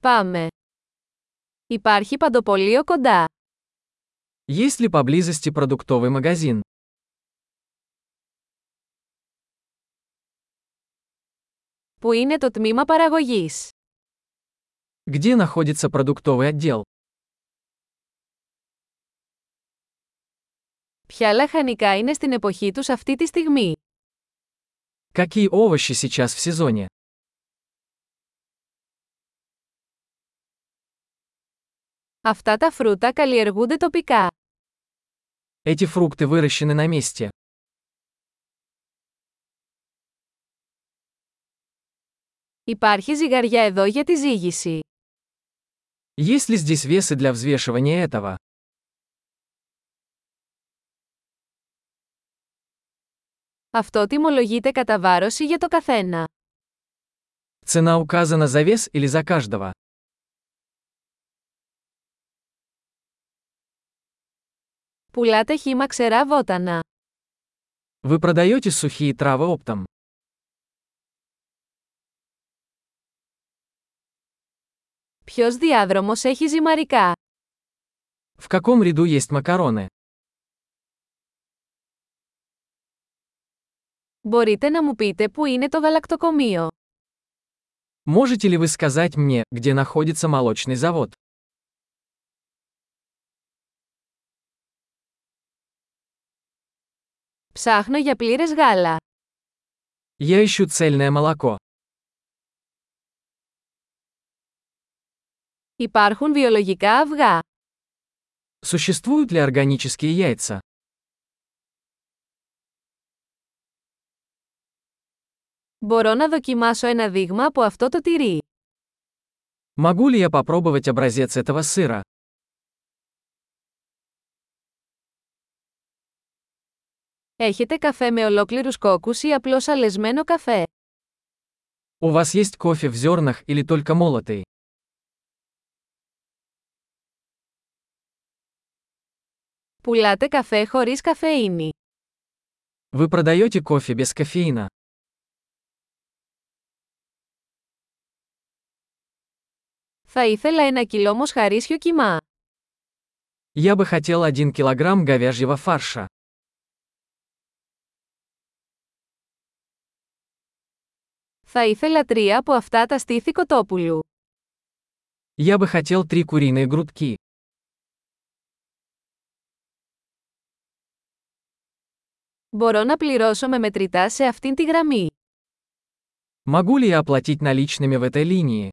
Πάμε. Υπάρχει παντοπολείο κοντά. Есть ли поблизости продуктовый магазин? Πού είναι το τμήμα παραγωγής? Где находится продуктовый отдел? Ποια λαχανικά είναι στην εποχή τους αυτή τη στιγμή? Какие овощи сейчас в сезоне? Αυτά τα φρούτα καλλιεργούνται τοπικά. Эти фрукты выращены на месте. Υπάρχει ζυγαριά εδώ για τη ζύγηση. Есть ли здесь весы для взвешивания этого? Αυτό τιμολογείται κατά βάρωση για το καθένα. Цена указана за вес или за каждого? Πουλάτε χύμα ξερά βότανα. Вы продаете сухие травы оптом? Ποιος διάδρομος έχει ζυμαρικά? В каком ряду есть макароны? Μπορείτε να μου πείτε πού είναι το γαλακτοκομείο. Можете ли вы сказать мне, где находится молочный завод? Ψάχνω για πλήρες γάλα. Я ищу цельное молоко. Υπάρχουν βιολογικά αυγά. Существуют ли органические яйца? Μπορώ να δοκιμάσω ένα δείγμα από αυτό το τυρί. Могу ли я попробовать образец этого сыра? Έχετε καφέ με ολόκληρους κόκκους ή απλώς αλεσμένο καφέ. У вас есть кофе в зернах или только молотый? Πουλάτε καφέ χωρίς καφεΐνη. Вы продаете кофе без кофеина? Θα ήθελα ένα κιλό μοσχαρίσιο κιμά. Я бы хотел 1 килограмм говяжьего фарша. Θα ήθελα τρία από αυτά τα στήθη κοτόπουλου. Я бы хотел 3 куриные грудки. Μπορώ να πληρώσω με μετρητά σε αυτήν τη γραμμή. Могу ли я оплатить наличными в этой линии?